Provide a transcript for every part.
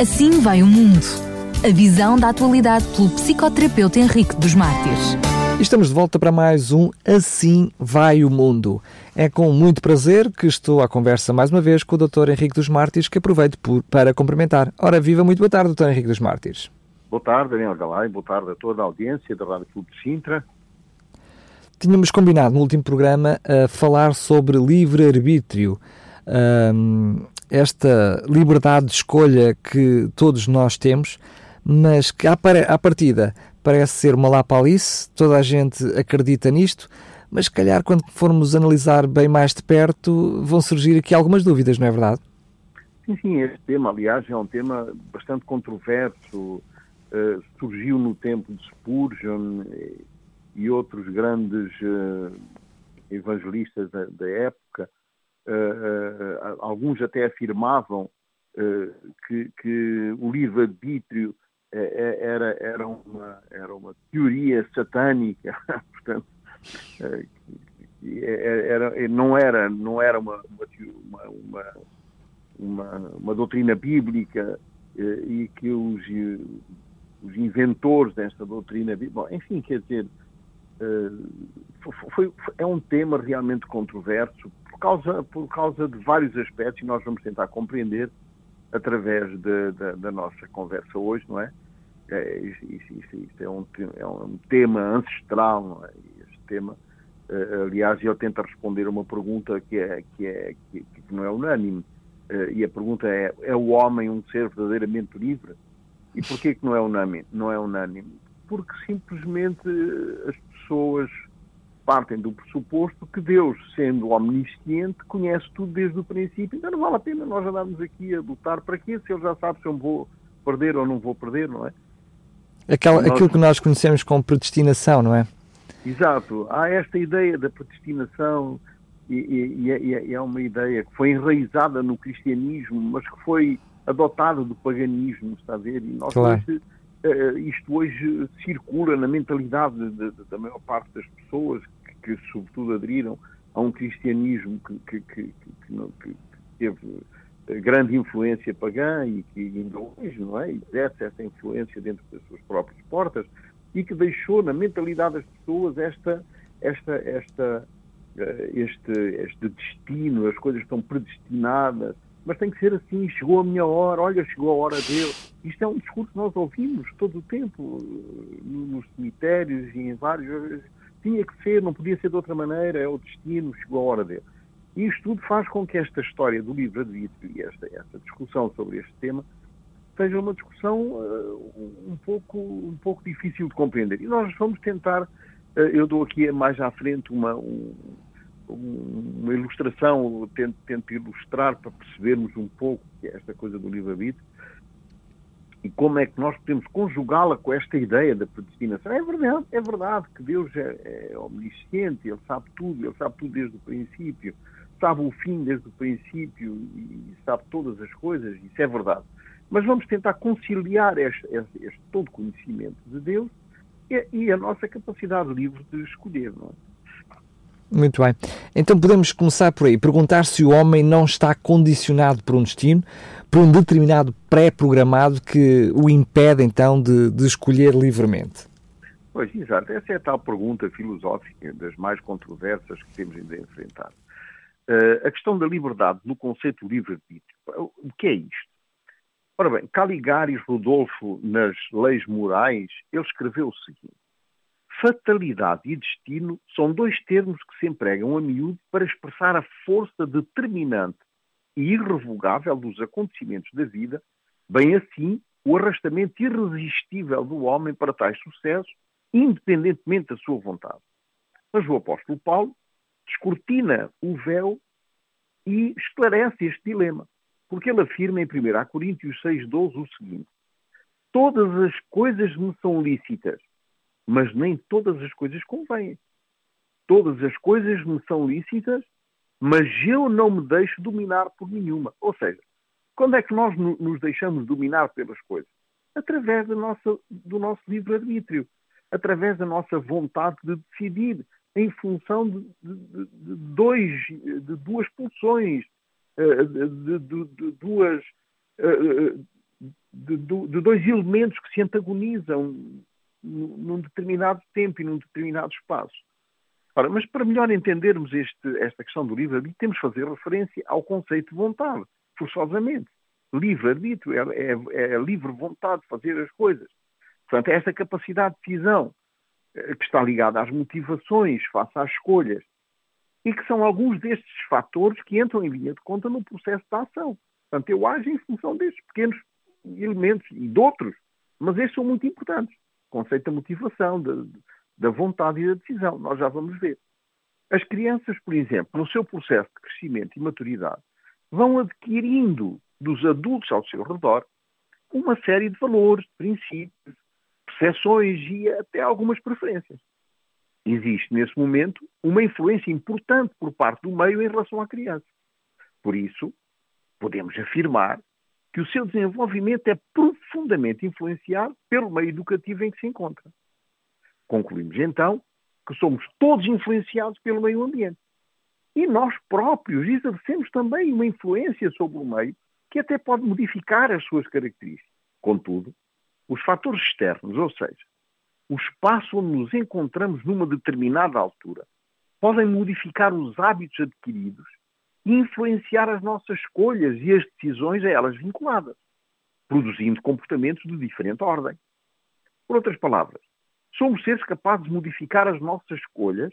Assim vai o mundo. A visão da atualidade pelo psicoterapeuta Henrique dos Mártires. Estamos de volta para mais um Assim Vai o Mundo. É com muito prazer que estou à conversa mais uma vez com o Dr. Henrique dos Mártires, que aproveito por, para cumprimentar. Ora, viva, muito boa tarde, Dr. Henrique dos Mártires. Boa tarde, Daniel Galay, boa tarde a toda a audiência da Rádio Clube de Sintra. Tínhamos combinado no último programa a falar sobre livre-arbítrio. Um, esta liberdade de escolha que todos nós temos, mas que à partida parece ser uma lapalice, toda a gente acredita nisto, mas se calhar quando formos analisar bem mais de perto vão surgir aqui algumas dúvidas, não é verdade? Sim, sim, este tema, aliás, é um tema bastante controverso, uh, surgiu no tempo de Spurgeon e outros grandes uh, evangelistas da, da época, uh, alguns até afirmavam que, que, o livre-arbítrio era, era, uma, era uma teoria satânica, portanto, era, não era, não era uma, uma, uma, uma, uma doutrina bíblica e que os, os inventores desta doutrina, bom, enfim, quer dizer, foi, foi, é um tema realmente controverso causa, por causa de vários aspectos e nós vamos tentar compreender através de, de, da nossa conversa hoje, não é? é isso, isso, isso é, um, é, um, tema ancestral, não é? Este tema, uh, aliás, ele tenta responder uma pergunta que, é, que, é, que, que não é unânime, uh, e a pergunta é, é o homem um ser verdadeiramente livre? E porquê que não é unânime? Não é unânime? Porque simplesmente as pessoas partem do pressuposto que Deus, sendo omnisciente, conhece tudo desde o princípio. Então não vale a pena nós andarmos aqui a lutar para quê, se Ele já sabe se eu vou perder ou não vou perder, não é? Aquela, nós... Aquilo que nós conhecemos como predestinação, não é? Exato. Há esta ideia da predestinação e, e, e, é uma ideia que foi enraizada no cristianismo, mas que foi adotada do paganismo, está a ver? E nós claro. hoje Uh, isto hoje circula na mentalidade de, de, da maior parte das pessoas que, sobretudo, aderiram a um cristianismo que, que, que, que teve grande influência pagã e que ainda hoje não é? exerce essa influência dentro das suas próprias portas e que deixou na mentalidade das pessoas esta, esta, esta, uh, este, este destino, as coisas estão predestinadas, mas tem que ser assim, chegou a minha hora, olha, chegou a hora dele. Isto é um discurso que nós ouvimos todo o tempo, nos cemitérios e em vários. Tinha que ser, não podia ser de outra maneira, é o destino, chegou a hora dele. E isto tudo faz com que esta história do livre-arbítrio e esta, esta discussão sobre este tema seja uma discussão uh, um, pouco, um pouco difícil de compreender. E nós vamos tentar, uh, eu dou aqui mais à frente uma, um, uma ilustração, tento, tento ilustrar para percebermos um pouco que é esta coisa do livre-arbítrio e como é que nós podemos conjugá-la com esta ideia da predestinação. É verdade, é verdade que Deus é, é omnisciente, Ele sabe tudo, Ele sabe tudo desde o princípio, sabe o fim desde o princípio e sabe todas as coisas, isso é verdade. Mas vamos tentar conciliar este, este, este todo conhecimento de Deus e, e, a nossa capacidade livre de escolher, não é? Muito bem. Então podemos começar por aí. Perguntar se o homem não está condicionado por um destino, por um determinado pré-programado que o impede então de, de, escolher livremente. Pois, exato. Essa é a tal pergunta filosófica das mais controversas que temos ainda a enfrentar. Uh, a questão da liberdade no conceito livre-arbítrio. O que é isto? Ora bem, Caligaris Rodolfo, nas Leis Morais, ele escreveu o seguinte fatalidade e destino são dois termos que se empregam a miúdo para expressar a força determinante e irrevogável dos acontecimentos da vida, bem assim o arrastamento irresistível do homem para tais sucessos, independentemente da sua vontade. Mas o apóstolo Paulo descortina o véu e esclarece este dilema, porque ele afirma em 1 Coríntios 6,12 o seguinte: Todas as coisas me são lícitas, mas nem todas as coisas convêm. Todas as coisas me são lícitas, mas eu não me deixo dominar por nenhuma. Ou seja, quando é que nós nos deixamos dominar pelas coisas? Através do nosso, do nosso livre-arbítrio, através da nossa vontade de decidir, em função de, de, de dois, de duas pulsões, eh, de, de duas, eh, de dois elementos que se antagonizam num determinado tempo e num determinado espaço. Ora, mas para melhor entendermos este, esta questão do livre-arbítrio, temos de fazer referência ao conceito de vontade, forçosamente. Livre-arbítrio é, é, é livre vontade de fazer as coisas. Portanto, é esta capacidade de decisão eh, que está ligada às motivações face às escolhas e que são alguns destes fatores que entram em linha de conta no processo da ação. Portanto, eu ajo em função destes pequenos elementos e de outros, mas estes são muito importantes. Conceito da motivação, de, da vontade e da decisão. Nós já vamos ver. As crianças, por exemplo, no seu processo de crescimento e maturidade, vão adquirindo dos adultos ao seu redor uma série de valores, de princípios, percepções e até algumas preferências. Existe, nesse momento, uma influência importante por parte do meio em relação à criança. Por isso, podemos afirmar que o seu desenvolvimento é profundamente influenciado pelo meio educativo em que se encontra. Concluímos então que somos todos influenciados pelo meio ambiente. E nós próprios exercemos também uma influência sobre o meio que até pode modificar as suas características. Contudo, os fatores externos, ou seja, o espaço onde nos encontramos numa determinada altura, podem modificar os hábitos adquiridos influenciar as nossas escolhas e as decisões a elas vinculadas, produzindo comportamentos de diferente ordem. Por outras palavras, somos seres capazes de modificar as nossas escolhas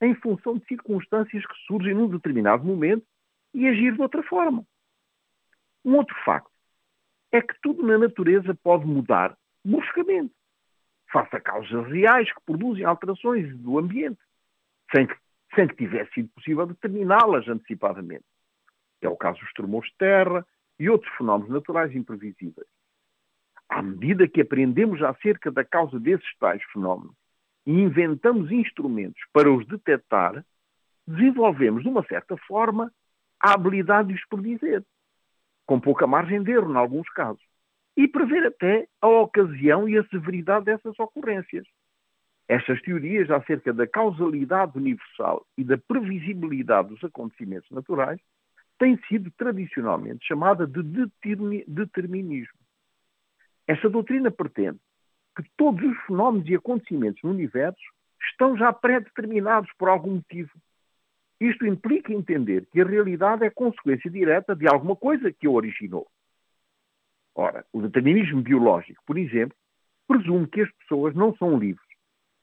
em função de circunstâncias que surgem num determinado momento e agir de outra forma. Um outro facto é que tudo na natureza pode mudar bruscamente, face a causas reais que produzem alterações do ambiente, sem que, sem que tivesse sido possível determiná-las antecipadamente. É o caso dos tremores de terra e outros fenómenos naturais imprevisíveis à medida que aprendemos acerca da causa desses tais fenómenos e inventamos instrumentos para os detectar, desenvolvemos, de uma certa forma, a habilidade de os predizer, com pouca margem de erro, em alguns casos, e prever até a ocasião e a severidade dessas ocorrências. Estas teorias acerca da causalidade universal e da previsibilidade dos acontecimentos naturais têm sido tradicionalmente chamada de determinismo. Esta doutrina pretende que todos os fenómenos e acontecimentos no universo estão já pré-determinados por algum motivo. Isto implica entender que a realidade é consequência direta de alguma coisa que a originou. Ora, o determinismo biológico, por exemplo, presume que as pessoas não são livres,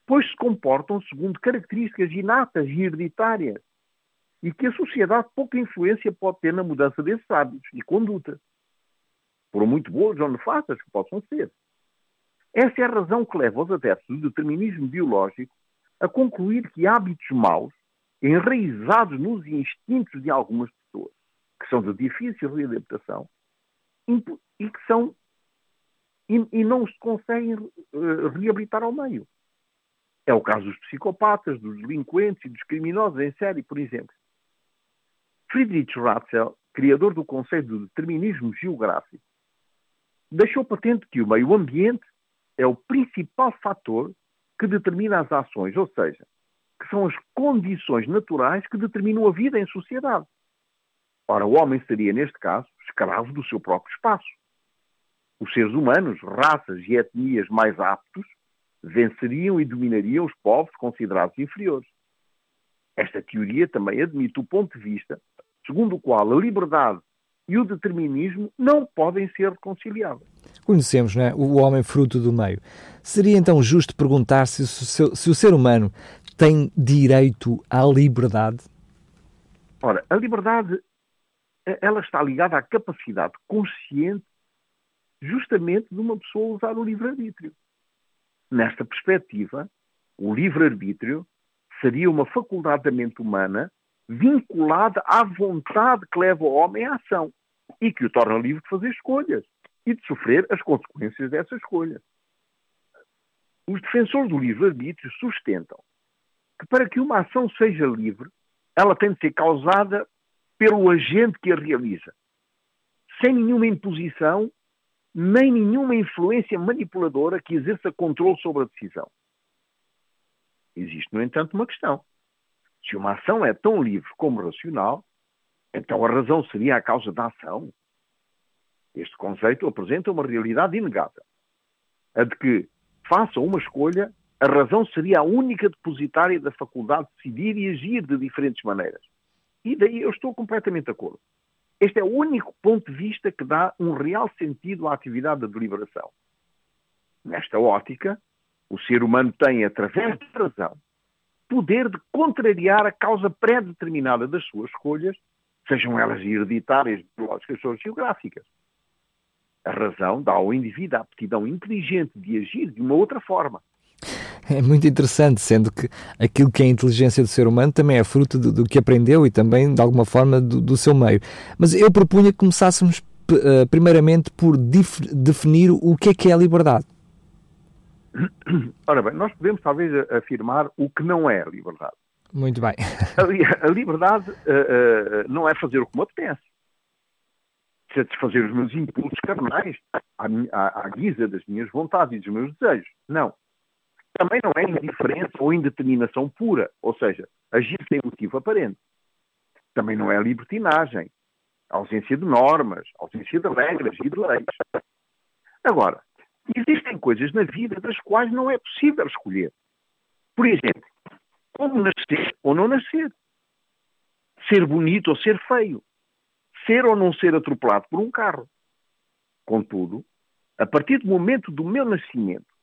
pois se comportam segundo características inatas e hereditárias, e que a sociedade pouca influência pode ter na mudança desses hábitos e conduta por muito boas ou nefastas que possam ser. Essa é a razão que leva os adeptos do determinismo biológico a concluir que hábitos maus, enraizados nos instintos de algumas pessoas, que são de difícil readaptação, e que são e, e não se conseguem uh, reabilitar ao meio. É o caso dos psicopatas, dos delinquentes e dos criminosos em série, por exemplo. Friedrich Ratzel, criador do conceito do determinismo geográfico, deixou patente que o meio ambiente é o principal fator que determina as ações, ou seja, que são as condições naturais que determinam a vida em sociedade. Ora, o homem seria, neste caso, escravo do seu próprio espaço. Os seres humanos, raças e etnias mais aptos, venceriam e dominariam os povos considerados inferiores. Esta teoria também admite o ponto de vista segundo o qual a liberdade e o determinismo não podem ser reconciliáveis. Conhecemos não é, o homem fruto do meio. Seria então justo perguntar se o, seu, se o ser humano tem direito à liberdade? Ora, a liberdade ela está ligada à capacidade consciente justamente de uma pessoa usar o livre-arbítrio. Nesta perspectiva, o livre-arbítrio seria uma faculdade da mente humana vinculada à vontade que leva o homem à ação e que o torna livre de fazer escolhas e de sofrer as consequências dessas escolhas. Os defensores do livre-arbítrio sustentam que para que uma ação seja livre, ela tem de ser causada pelo agente que a realiza, sem nenhuma imposição, nem nenhuma influência manipuladora que exerça controle sobre a decisão. Existe, no entanto, uma questão. Se uma ação é tão livre como racional, então a razão seria a causa da ação. Este conceito apresenta uma realidade inegável. A de que, faça uma escolha, a razão seria a única depositária da faculdade de decidir e agir de diferentes maneiras. E daí eu estou completamente de acordo. Este é o único ponto de vista que dá um real sentido à atividade da deliberação. Nesta ótica, o ser humano tem, através da razão, poder de contrariar a causa pré-determinada das suas escolhas, sejam elas hereditárias, biológicas ou geográficas. A razão dá ao indivíduo a aptidão inteligente de agir de uma outra forma. É muito interessante, sendo que aquilo que é a inteligência do ser humano também é fruto do, do que aprendeu e também, de alguma forma, do, do seu meio. Mas eu propunha que começássemos, uh, primeiramente, por definir o que é que é a liberdade. Ora bem, nós podemos talvez afirmar o que não é a liberdade. Muito bem. A, a liberdade uh, uh, não é fazer o que me apetece. Satisfazer os meus impulsos carnais à, à, à guisa das minhas vontades e dos meus desejos. Não. Também não é indiferença ou indeterminação pura, ou seja, agir sem motivo aparente. Também não é libertinagem, ausência de normas, ausência de regras e de leis. Agora, existem coisas na vida das quais não é possível escolher. Por exemplo, como nascer ou não nascer. Ser bonito ou ser feio. Ser ou não ser atropelado por um carro. Contudo, a partir do momento do meu nascimento,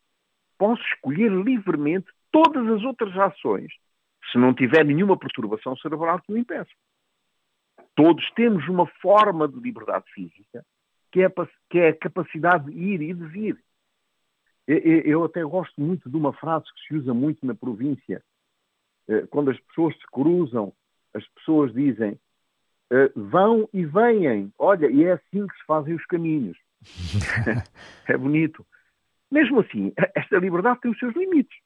posso escolher livremente todas as outras ações, se não tiver nenhuma perturbação cerebral que o impeça. Todos temos uma forma de liberdade física, que é, que é a capacidade de ir e de vir. Eu até gosto muito de uma frase que se usa muito na província. Eh, quando as pessoas se cruzam, as pessoas dizem eh, vão e vêm. Olha, e é assim que se fazem os caminhos. é bonito. Mesmo assim, esta liberdade tem os seus limites.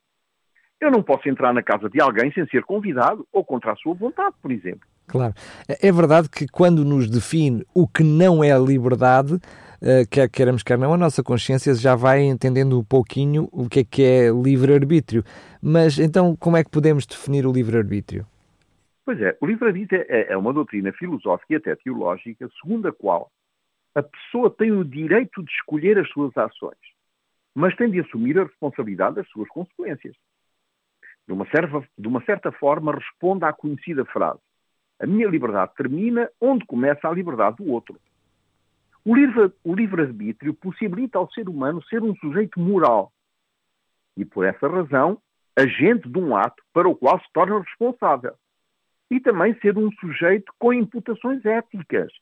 Eu não posso entrar na casa de alguém sem ser convidado ou contra a sua vontade, por exemplo. Claro. É verdade que quando nos define o que não é a liberdade, eh, quer queiramos, quer não, a nossa consciência já vai entendendo um pouquinho o que é que é livre-arbítrio. Mas então, como é que podemos definir o livre-arbítrio? Pois é, o livre-arbítrio é, é uma doutrina filosófica e até teológica, segundo a qual a pessoa tem o direito de escolher as suas ações, mas tem de assumir a responsabilidade das suas consequências. De uma, certa, de uma certa forma, responde à conhecida frase: A minha liberdade termina onde começa a liberdade do outro. O livre-arbítrio possibilita ao ser humano ser um sujeito moral e, por essa razão, agente de um ato para o qual se torna responsável. E também ser um sujeito com imputações éticas,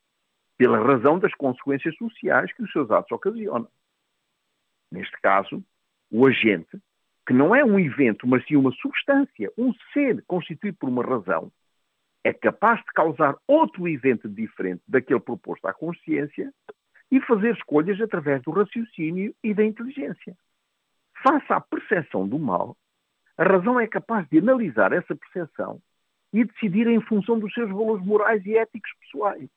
pela razão das consequências sociais que os seus atos ocasionam. Neste caso, o agente, que não é um evento, mas sim uma substância, um ser constituído por uma razão, é capaz de causar outro evento diferente daquele proposto à consciência e fazer escolhas através do raciocínio e da inteligência. Face à percepção do mal, a razão é capaz de analisar essa percepção e decidir em função dos seus valores morais e éticos pessoais.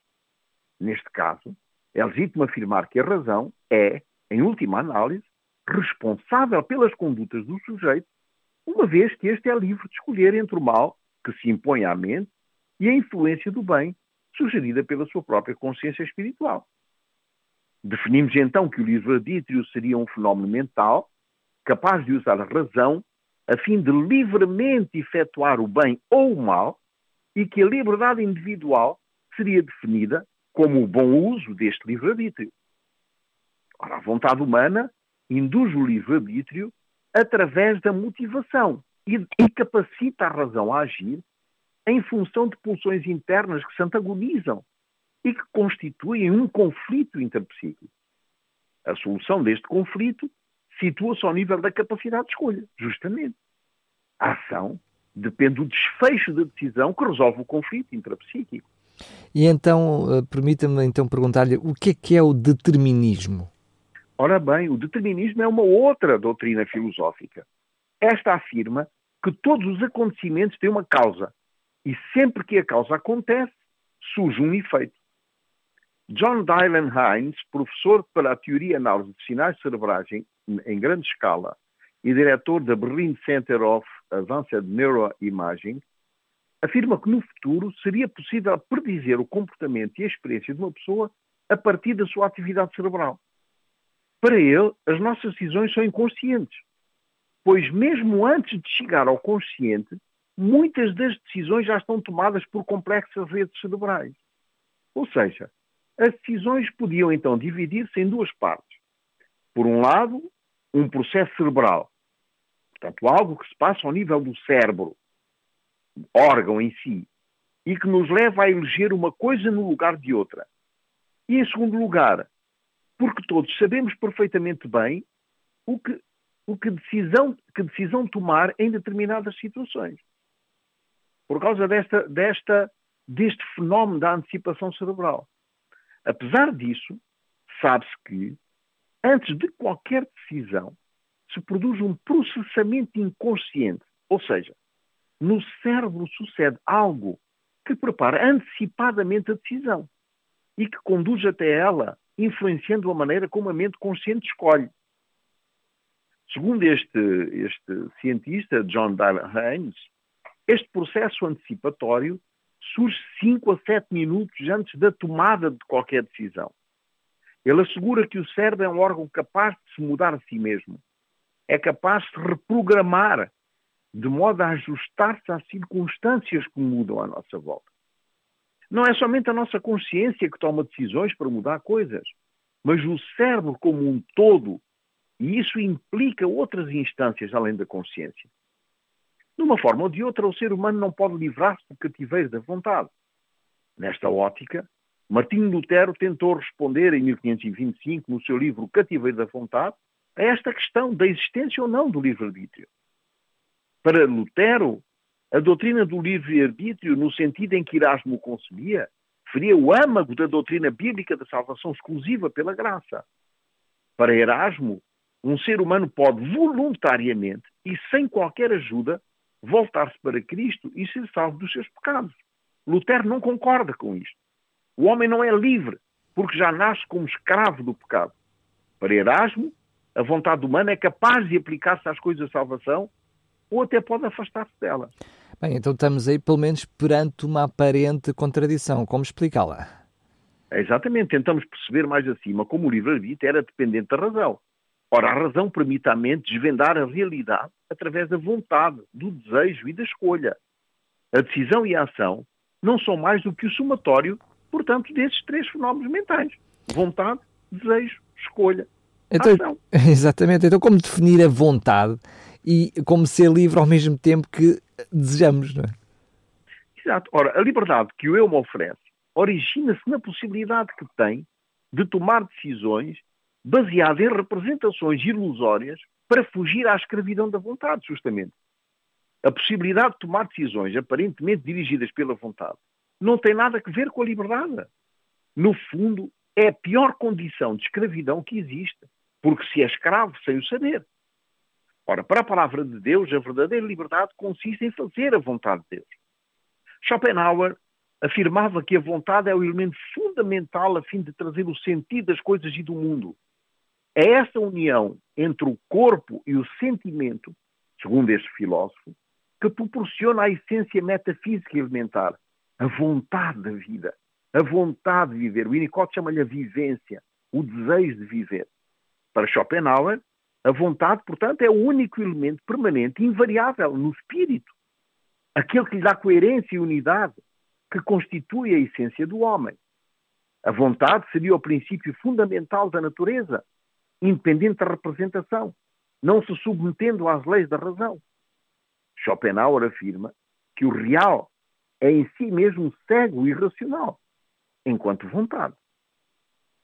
Neste caso, é legítimo afirmar que a razão é, em última análise, responsável pelas condutas do sujeito, uma vez que este é livre de escolher entre o mal que se impõe à mente e a influência do bem sugerida pela sua própria consciência espiritual. Definimos então que o livre-arbítrio seria um fenómeno mental capaz de usar a razão a fim de livremente efetuar o bem ou o mal e que a liberdade individual seria definida como o bom uso deste livre-arbítrio. Ora, a vontade humana induz o livre-arbítrio através da motivação e, capacita a razão a agir em função de pulsões internas que se antagonizam e que constituem um conflito interpsíquico. A solução deste conflito situa-se ao nível da capacidade de escolha, justamente. A ação depende do desfecho da decisão que resolve o conflito intrapsíquico. E então, eh, permita-me então perguntar-lhe o que é que é o determinismo? Ora bem, o determinismo é uma outra doutrina filosófica. Esta afirma que todos os acontecimentos têm uma causa e sempre que a causa acontece, surge um efeito. John Dylan Hines, professor para a teoria e análise de sinais cerebrais em, em grande escala e diretor da Berlin Center of Advanced Neuroimaging, afirma que no futuro seria possível predizer o comportamento e a experiência de uma pessoa a partir da sua atividade cerebral. Para ele, as nossas decisões são inconscientes, pois mesmo antes de chegar ao consciente, muitas das decisões já estão tomadas por complexas redes cerebrais. Ou seja, as decisões podiam então dividir-se em duas partes. Por um lado, um processo cerebral, portanto, algo que se passa ao nível do cérebro, órgão em si, e que nos leva a eleger uma coisa no lugar de outra. E em segundo lugar, porque todos sabemos perfeitamente bem o que, o que, decisão, que decisão tomar em determinadas situações. Por causa desta, desta, deste fenómeno da antecipação cerebral. Apesar disso, sabe-se que, antes de qualquer decisão, se produz um processamento inconsciente, ou seja, no cérebro sucede algo que prepara antecipadamente a decisão e que conduz até ela, influenciando a maneira como a mente consciente escolhe. Segundo este, este cientista, John Dale Haynes, este processo antecipatório surge 5 a 7 minutos antes da tomada de qualquer decisão. Ele assegura que o cérebro é um órgão capaz de se mudar a si mesmo. É capaz de reprogramar de modo a ajustar-se às circunstâncias que mudam à nossa volta. Não é somente a nossa consciência que toma decisões para mudar coisas, mas o cérebro como um todo, e isso implica outras instâncias além da consciência. De uma forma ou de outra, o ser humano não pode livrar-se do cativeiro da vontade. Nesta ótica, Martinho Lutero tentou responder em 1525, no seu livro Cativeiro da Vontade, a esta questão da existência ou não do livre-arbítrio. Para Lutero, a doutrina do livre-arbítrio, no sentido em que Erasmo concebia, feria o âmago da doutrina bíblica da salvação exclusiva pela graça. Para Erasmo, um ser humano pode voluntariamente e sem qualquer ajuda voltar-se para Cristo e ser salvo dos seus pecados. Lutero não concorda com isto. O homem não é livre porque já nasce como escravo do pecado. Para Erasmo, a vontade humana é capaz de aplicar-se às coisas da salvação ou até pode afastar-se dela. Bem, então estamos aí pelo menos perante uma aparente contradição. Como explicá-la? Exatamente, tentamos perceber mais acima como o livre-arbítrio era dependente da razão. Ora, a razão permite à mente desvendar a realidade através da vontade, do desejo e da escolha. A decisão e a ação não são mais do que o somatório, portanto, desses três fenómenos mentais: vontade, desejo, escolha. Então, ação. Exatamente. Então, como definir a vontade e como ser livre ao mesmo tempo que desejamos, não é? Exato. Ora, a liberdade que o eu me oferece origina-se na possibilidade que tem de tomar decisões baseadas em representações ilusórias para fugir à escravidão da vontade, justamente. A possibilidade de tomar decisões aparentemente dirigidas pela vontade não tem nada a ver com a liberdade. No fundo, é a pior condição de escravidão que existe, porque se é escravo sem o saber. Ora, para a palavra de Deus, a verdadeira liberdade consiste em fazer a vontade de Deus. Schopenhauer afirmava que a vontade é o elemento fundamental a fim de trazer o sentido das coisas e do mundo. É essa união entre o corpo e o sentimento, segundo este filósofo, que proporciona a essência metafísica elementar, a vontade da vida, a vontade de viver. O Winnicott chama-lhe a vivência, o desejo de viver. Para Schopenhauer, a vontade, portanto, é o único elemento permanente, invariável no espírito. Aquele que lhe dá coerência e unidade, que constitui a essência do homem. A vontade seria o princípio fundamental da natureza, independente da representação, não se submetendo às leis da razão. Schopenhauer afirma que o real é em si mesmo cego e irracional, enquanto vontade.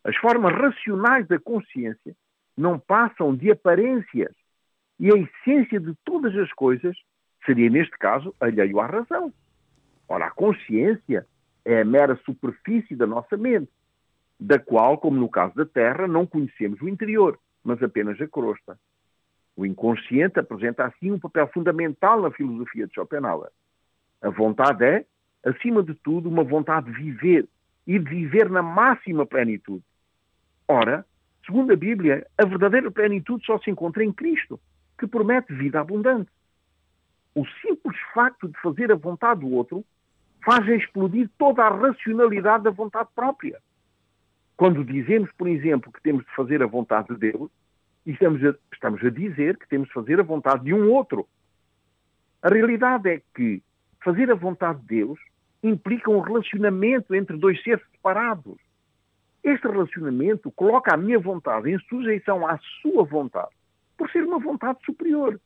As formas racionais da consciência não passam de aparências. E a essência de todas as coisas seria, neste caso, alheio à razão. Ora, a consciência é a mera superfície da nossa mente, da qual, como no caso da Terra, não conhecemos o interior, mas apenas a crosta. O inconsciente apresenta assim um papel fundamental na filosofia de Schopenhauer. A vontade é, acima de tudo, uma vontade de viver e de viver na máxima plenitude. Ora, Segundo a Bíblia, a verdadeira plenitude só se encontra em Cristo, que promete vida abundante. O simples facto de fazer a vontade do outro faz explodir toda a racionalidade da vontade própria. Quando dizemos, por exemplo, que temos de fazer a vontade de Deus, estamos a, estamos a dizer que temos de fazer a vontade de um outro. A realidade é que fazer a vontade de Deus implica um relacionamento entre dois seres separados. Este relacionamento coloca a minha vontade em sujeição à sua vontade, por ser uma vontade superior,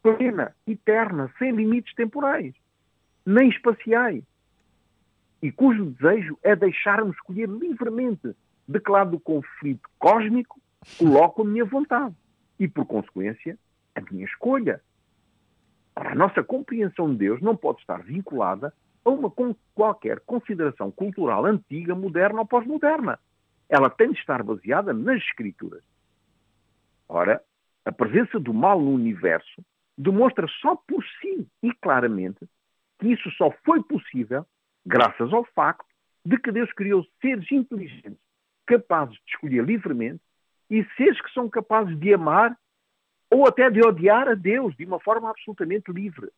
plena, eterna, sem limites temporais, nem espaciais, e cujo desejo é deixar-me escolher livremente de que lado do conflito cósmico coloco a minha vontade e, por consequência, a minha escolha. A nossa compreensão de Deus não pode estar vinculada a uma qualquer consideração cultural antiga, moderna ou pós-moderna. Ela tem de estar baseada nas Escrituras. Ora, a presença do mal no universo demonstra só por si e claramente que isso só foi possível graças ao facto de que Deus criou seres inteligentes, capazes de escolher livremente, e seres que são capazes de amar ou até de odiar a Deus de uma forma absolutamente livre.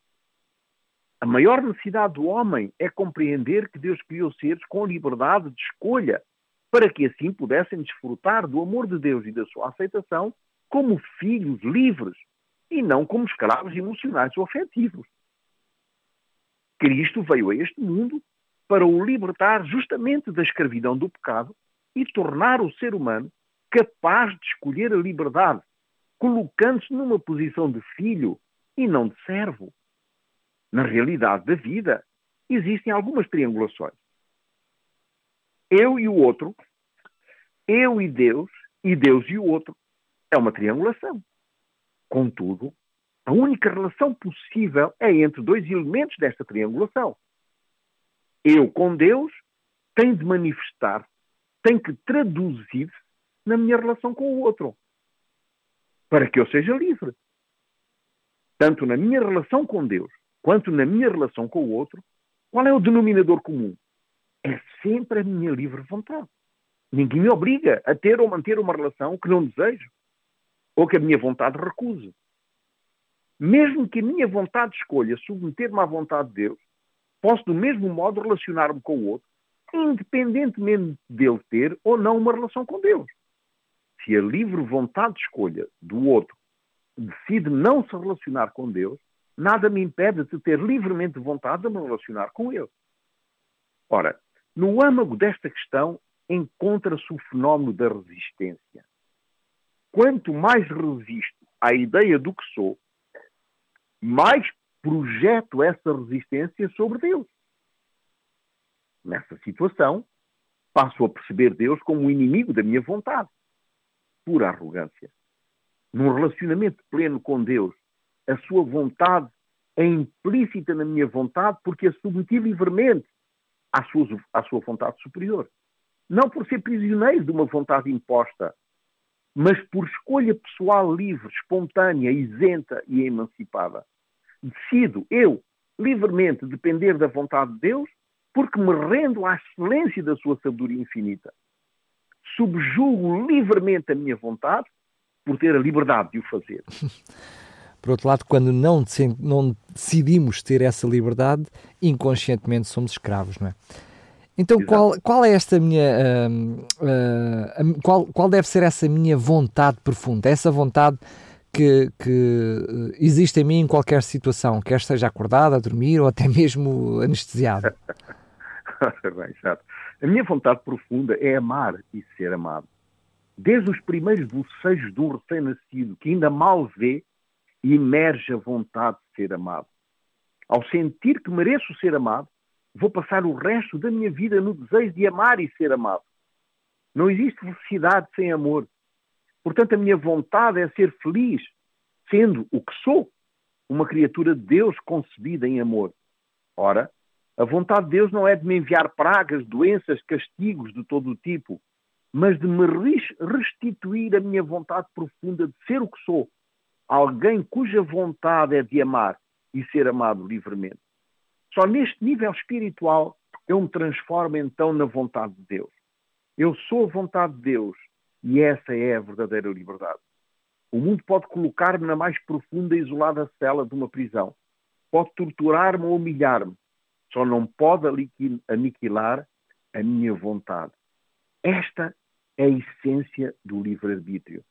A maior necessidade do homem é compreender que Deus criou seres com liberdade de escolha, para que assim pudessem desfrutar do amor de Deus e da sua aceitação como filhos livres e não como escravos emocionais ou afetivos. Cristo veio a este mundo para o libertar justamente da escravidão do pecado e tornar o ser humano capaz de escolher a liberdade, colocando-se numa posição de filho e não de servo. Na realidade da vida, existem algumas triangulações. Eu e o outro, eu e Deus, e Deus e o outro. É uma triangulação. Contudo, a única relação possível é entre dois elementos desta triangulação: eu com Deus tem de manifestar, tem que traduzir na minha relação com o outro, para que eu seja livre. Tanto na minha relação com Deus, quanto na minha relação com o outro, qual é o denominador comum? É sempre a minha livre vontade. Ninguém me obriga a ter ou manter uma relação que não desejo, ou que a minha vontade recuse. Mesmo que a minha vontade escolha submeter-me à vontade de Deus, posso do mesmo modo relacionar-me com o outro, independentemente dele ter ou não uma relação com Deus. Se a livre vontade de escolha do outro decide não se relacionar com Deus, nada me impede de ter livremente vontade de me relacionar com Ele. Ora, no âmago desta questão encontra-se o fenómeno da resistência. Quanto mais resisto à ideia do que sou, mais projeto essa resistência sobre Deus. Nessa situação, passo a perceber Deus como o inimigo da minha vontade. Pura arrogância. Num relacionamento pleno com Deus, a sua vontade é implícita na minha vontade porque a submeti livremente à sua, à sua vontade superior. Não por ser prisioneiro de uma vontade imposta, mas por escolha pessoal livre, espontânea, isenta e emancipada decido eu livremente depender da vontade de Deus, porque me rendo à excelência da sua sabedoria infinita. Subjugo livremente a minha vontade por ter a liberdade de o fazer. Por outro lado, quando não, não decidimos ter essa liberdade, inconscientemente somos escravos, não é? Então, qual, qual é esta minha. Uh, uh, qual, qual deve ser essa minha vontade profunda? Essa vontade que, que existe em mim em qualquer situação, quer esteja acordado, a dormir ou até mesmo anestesiado. Bem. A minha vontade profunda é amar e ser amado. Desde os primeiros bocejos de um recém-nascido que ainda mal vê, emerge a vontade de ser amado. Ao sentir que mereço ser amado, vou passar o resto da minha vida no desejo de amar e ser amado. Não existe felicidade sem amor. Portanto, a minha vontade é ser feliz, sendo o que sou, uma criatura de Deus concebida em amor. Ora, a vontade de Deus não é de me enviar pragas, doenças, castigos de todo o tipo, mas de me restituir a minha vontade profunda de ser o que sou, alguém cuja vontade é de amar e ser amado livremente. Só neste nível espiritual eu me transformo então na vontade de Deus. Eu sou a vontade de Deus e essa é a verdadeira liberdade. O mundo pode colocar-me na mais profunda e isolada cela de uma prisão. Pode torturar-me ou humilhar-me. Só não pode aniquilar a minha vontade. Esta é a essência do livre-arbítrio.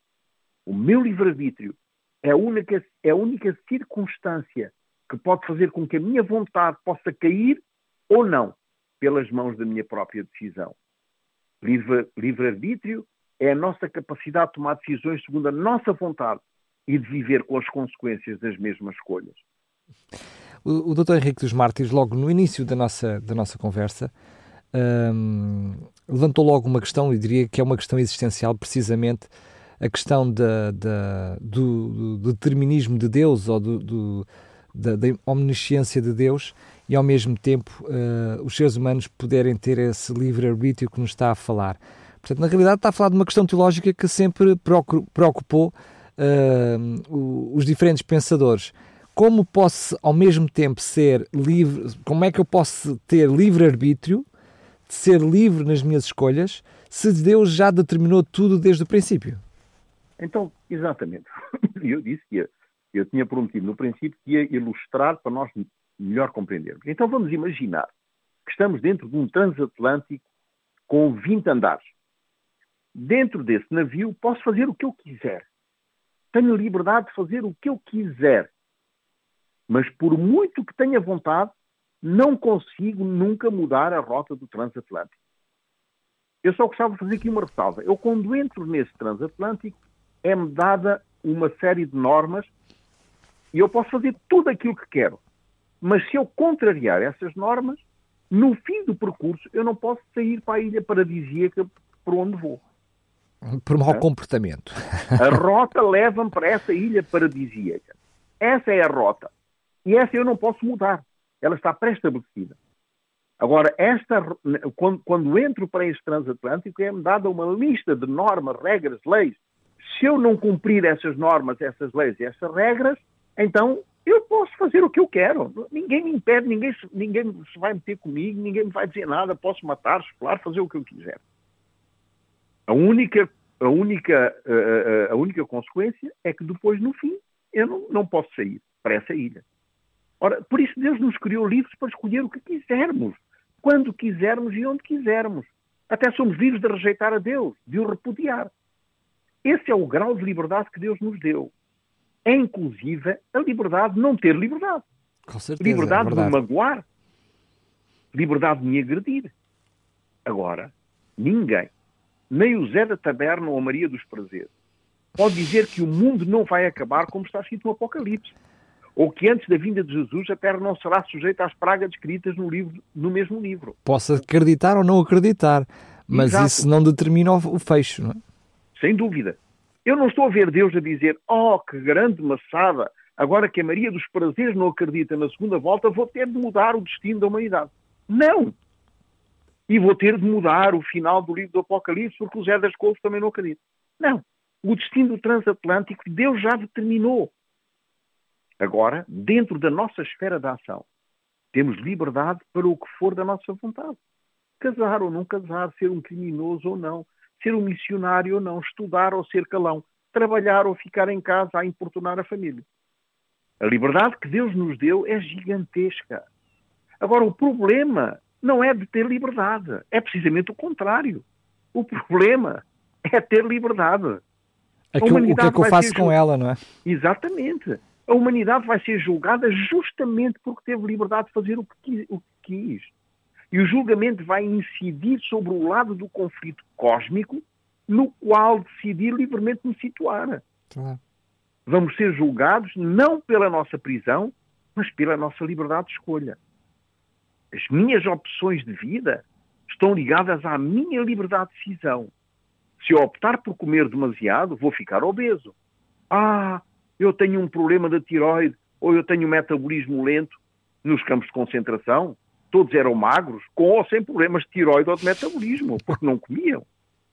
O meu livre-arbítrio é a, única, é a única circunstância que pode fazer com que a minha vontade possa cair ou não pelas mãos da minha própria decisão. Livre-arbítrio é a nossa capacidade de tomar decisões segundo a nossa vontade e de viver com as consequências das mesmas escolhas. O, o Dr. Henrique dos Mártires, logo no início da nossa, da nossa conversa, um, levantou logo uma questão, e diria que é uma questão existencial, precisamente a questão da, da do, do, determinismo de Deus ou do, do da, da, omnisciência de Deus e, ao mesmo tempo, uh, os seres humanos poderem ter esse livre-arbítrio que nos está a falar. Portanto, na realidade, está a falar de uma questão teológica que sempre preocupou uh, os diferentes pensadores. Como posso, ao mesmo tempo, ser livre? Como é que eu posso ter livre-arbítrio, de ser livre nas minhas escolhas, se Deus já determinou tudo desde o princípio? Então, exatamente. Eu disse que ia, eu tinha prometido no princípio que ia ilustrar para nós melhor compreendermos. Então, vamos imaginar que estamos dentro de um transatlântico com 20 andares. Dentro desse navio, posso fazer o que eu quiser. Tenho liberdade de fazer o que eu quiser. Mas, por muito que tenha vontade, não consigo nunca mudar a rota do transatlântico. Eu só gostava de fazer aqui uma ressalva. Eu, quando entro nesse transatlântico, é-me dada uma série de normas e eu posso fazer tudo aquilo que quero. Mas se eu contrariar essas normas, no fim do percurso, eu não posso sair para a ilha paradisíaca por onde vou. Por mau é? comportamento. A rota leva-me para essa ilha paradisíaca. Essa é a rota. E essa eu não posso mudar. Ela está pré-estabelecida. Agora, esta, quando, quando entro para este transatlântico, é-me dada uma lista de normas, regras, leis, se eu não cumprir essas normas, essas leis e essas regras, então eu posso fazer o que eu quero. Ninguém me impede, ninguém, ninguém se vai meter comigo, ninguém me vai dizer nada, posso matar, esfolar, fazer o que eu quiser. A única, a única, a, a única consequência é que depois, no fim, eu não, não posso sair para essa ilha. Ora, por isso Deus nos criou livres para escolher o que quisermos, quando quisermos e onde quisermos. Até somos livres de rejeitar a Deus, de o repudiar. Esse é o grau de liberdade que Deus nos deu. É inclusive a liberdade de não ter liberdade. Com certeza, liberdade é de me magoar. Liberdade de me agredir. Agora, ninguém, nem o Zé da Taberna ou a Maria dos Prazeres, pode dizer que o mundo não vai acabar como está escrito no Apocalipse. Ou que antes da vinda de Jesus a terra não será sujeita às pragas descritas no, livro, no mesmo livro. Posso acreditar ou não acreditar, mas Exato. isso não determina o fecho, não é? Sem dúvida. Eu não estou a ver Deus a dizer, oh, que grande maçada, agora que a Maria dos Prazeres não acredita na segunda volta, vou ter de mudar o destino da humanidade. Não! E vou ter de mudar o final do livro do Apocalipse porque o Zé das Couves também não acredita. Não. O destino do transatlântico Deus já determinou. Agora, dentro da nossa esfera de ação, temos liberdade para o que for da nossa vontade. Casar ou não casar, ser um criminoso ou não, ser um missionário ou não, estudar ou ser calão, trabalhar ou ficar em casa a importunar a família. A liberdade que Deus nos deu é gigantesca. Agora, o problema não é de ter liberdade, é precisamente o contrário. O problema é ter liberdade. Aquilo, o que é que eu faço com ela, não é? Exatamente. A humanidade vai ser julgada justamente porque teve liberdade de fazer que, o que quis. E o julgamento vai incidir sobre o lado do conflito cósmico no qual decidir livremente me situar. Vamos ser julgados não pela nossa prisão, mas pela nossa liberdade de escolha. As minhas opções de vida estão ligadas à minha liberdade de decisão. Se eu optar por comer demasiado, vou ficar obeso. Ah, eu tenho um problema da tiroide ou eu tenho um metabolismo lento nos campos de concentração todos eram magros, com ou sem problemas de tiroide ou de metabolismo, porque não comiam.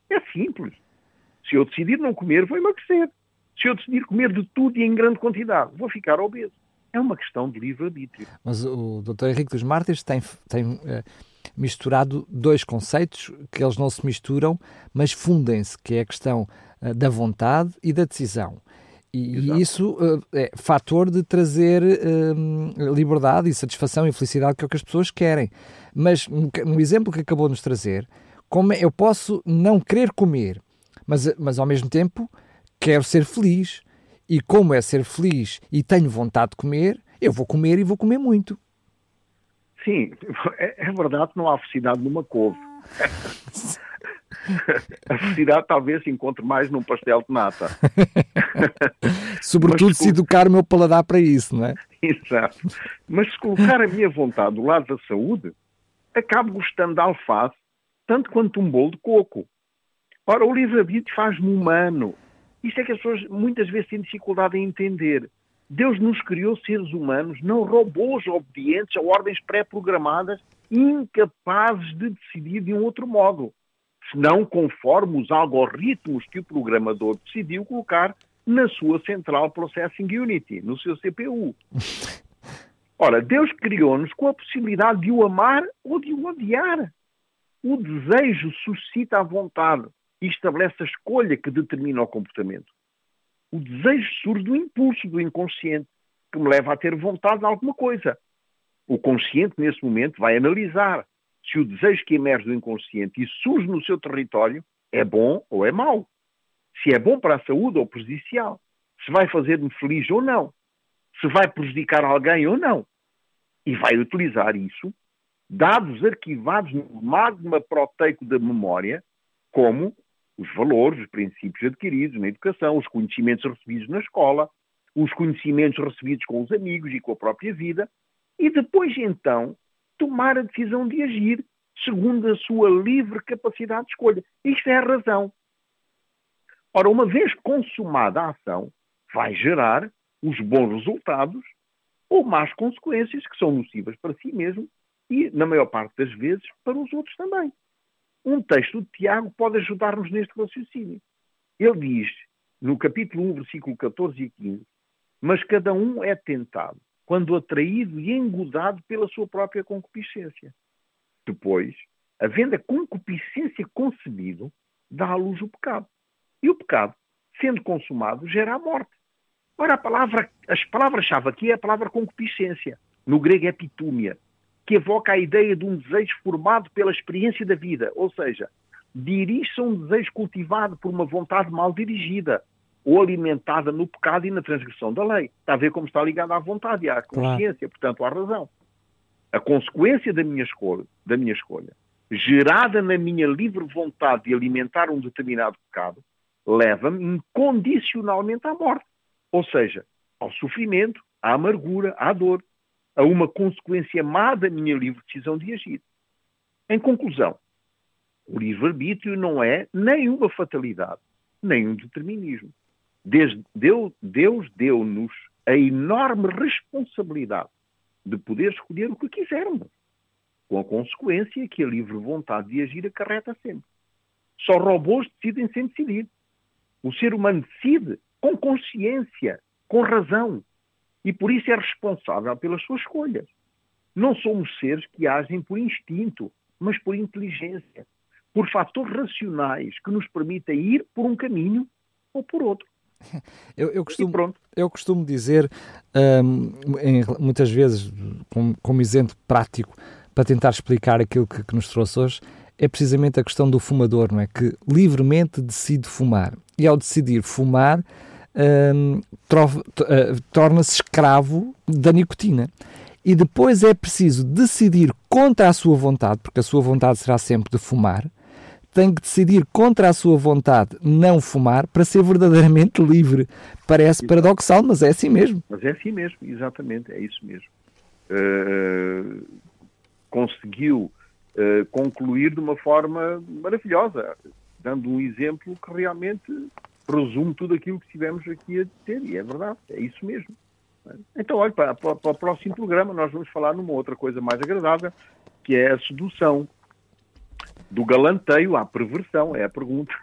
É simples. Se eu decidir não comer, vou emagrecer. Se eu decidir comer de tudo e em grande quantidade, vou ficar obeso. É uma questão de livre-arbítrio. Mas o Dr. Henrique dos Mártires tem, tem uh, misturado dois conceitos que eles não se misturam, mas fundem-se, que é a questão uh, da vontade e da decisão. E Exato. isso uh, é fator de trazer uh, liberdade e satisfação e felicidade que é o que as pessoas querem. Mas no, no exemplo que acabou de nos trazer, como é, eu posso não querer comer, mas, mas ao mesmo tempo quero ser feliz. E como é ser feliz e tenho vontade de comer, eu vou comer e vou comer muito. Sim, é, é verdade não há felicidade numa couve. A felicidade talvez se encontre mais num pastel de nata. Sobretudo Mas, se educar o meu paladar para isso, não é? Exato. Mas se colocar a minha vontade do lado da saúde, acabo gostando de alface tanto quanto um bolo de coco. Ora, o livre-arbítrio faz-me humano. Isto é que as pessoas muitas vezes têm dificuldade em entender. Deus nos criou seres humanos, não robôs obedientes a ordens pré-programadas, incapazes de decidir de um outro modo, senão conforme os algoritmos que o programador decidiu colocar na sua Central Processing Unity, no seu CPU. Ora, Deus criou-nos com a possibilidade de o amar ou de o odiar. O desejo suscita a vontade e estabelece a escolha que determina o comportamento. O desejo surge do impulso do inconsciente, que me leva a ter vontade de alguma coisa. O consciente, nesse momento, vai analisar se o desejo que emerge do inconsciente e surge no seu território é bom ou é mau. Se é bom para a saúde ou prejudicial. Se vai fazer-me feliz ou não. Se vai prejudicar alguém ou não. E vai utilizar isso, dados arquivados no magma proteico da memória, como os valores, os princípios adquiridos na educação, os conhecimentos recebidos na escola, os conhecimentos recebidos com os amigos e com a própria vida, e depois então tomar a decisão de agir segundo a sua livre capacidade de escolha. Isto é a razão. Ora, uma vez consumada a ação, vai gerar os bons resultados ou más consequências que são nocivas para si mesmo e, na maior parte das vezes, para os outros também. Um texto de Tiago pode ajudar-nos neste raciocínio. Ele diz, no capítulo 1, versículo 14 e 15, mas cada um é tentado quando atraído e engodado pela sua própria concupiscência. Depois, havendo a concupiscência concebido, dá à luz o pecado. E o pecado, sendo consumado, gera a morte. Ora, a palavra, as palavras-chave aqui é a palavra concupiscência. No grego é pitúmia, que evoca a ideia de um desejo formado pela experiência da vida, ou seja, dirige-se a um desejo cultivado por uma vontade mal dirigida ou alimentada no pecado e na transgressão da lei. Está a ver como está ligado à vontade e à consciência, claro. portanto, à razão. A consequência da minha escolha, da minha escolha, gerada na minha livre vontade de alimentar um determinado pecado, leva-me incondicionalmente à morte. Ou seja, ao sofrimento, à amargura, à dor, a uma consequência má da minha livre decisão de agir. Em conclusão, o livre-arbítrio não é nem uma fatalidade, nem um determinismo. Deus deu-nos a enorme responsabilidade de poder escolher o que quisermos, com a consequência que a livre vontade de agir acarreta sempre. Só robôs decidem sem decidir. O ser humano decide com consciência, com razão, e por isso é responsável pelas suas escolhas. Não somos seres que agem por instinto, mas por inteligência, por fatores racionais que nos permitem ir por um caminho ou por outro. Eu, eu, costumo, eu costumo dizer, um, em, muitas vezes, como, como, exemplo prático, para tentar explicar aquilo que, que, nos trouxe hoje, é precisamente a questão do fumador, não é? Que livremente decide fumar. E ao decidir fumar, um, uh, torna-se escravo da nicotina. E depois é preciso decidir contra a sua vontade, porque a sua vontade será sempre de fumar, tem que decidir contra a sua vontade não fumar para ser verdadeiramente livre. Parece Exato. paradoxal, mas é assim mesmo. Mas é assim mesmo, exatamente, é isso mesmo. Uh, conseguiu uh, concluir de uma forma maravilhosa, dando um exemplo que realmente resume tudo aquilo que tivemos aqui a dizer, e é verdade, é isso mesmo. Então, olha, para, para, para, o próximo programa nós vamos falar numa outra coisa mais agradável, que é a sedução. Do galanteio à perversão, é a pergunta.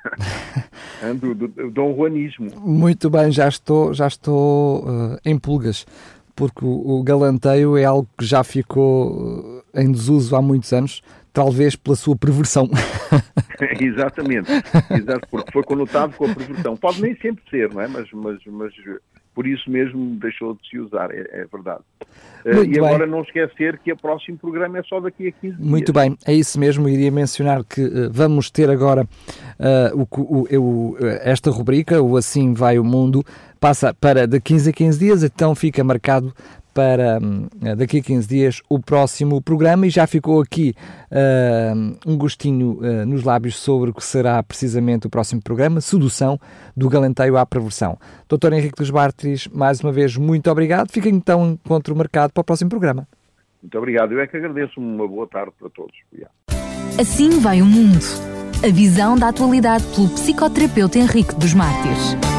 do, do, do Dom Juanismo. Muito bem, já estou, já estou uh, em pulgas, porque o, o, galanteio é algo que já ficou uh, em desuso há muitos anos, talvez pela sua perversão. Exatamente, exato, porque foi conotado com a perversão. Pode nem sempre ser, não é? Mas, mas, mas por isso mesmo deixou de se usar, é, é verdade. Uh, e agora bem. não esquecer que o próximo programa é só daqui a 15 dias. Muito bem, é isso mesmo. Iria mencionar que uh, vamos ter agora uh, o, o, o, esta rubrica, o Assim Vai o Mundo, passa para de 15 a 15 dias, então fica marcado para hum, daqui a 15 dias o próximo programa e já ficou aqui uh, um gostinho uh, nos lábios sobre o que será precisamente o próximo programa, Sedução do Galanteio à Perversão. Doutor Henrique dos Bartres, mais uma vez, muito obrigado. Fica então encontro marcado para o próximo programa. Muito obrigado. Eu é que agradeço. Uma boa tarde para todos. Obrigado. Assim vai o mundo. A visão da atualidade pelo psicoterapeuta Henrique dos Mártires.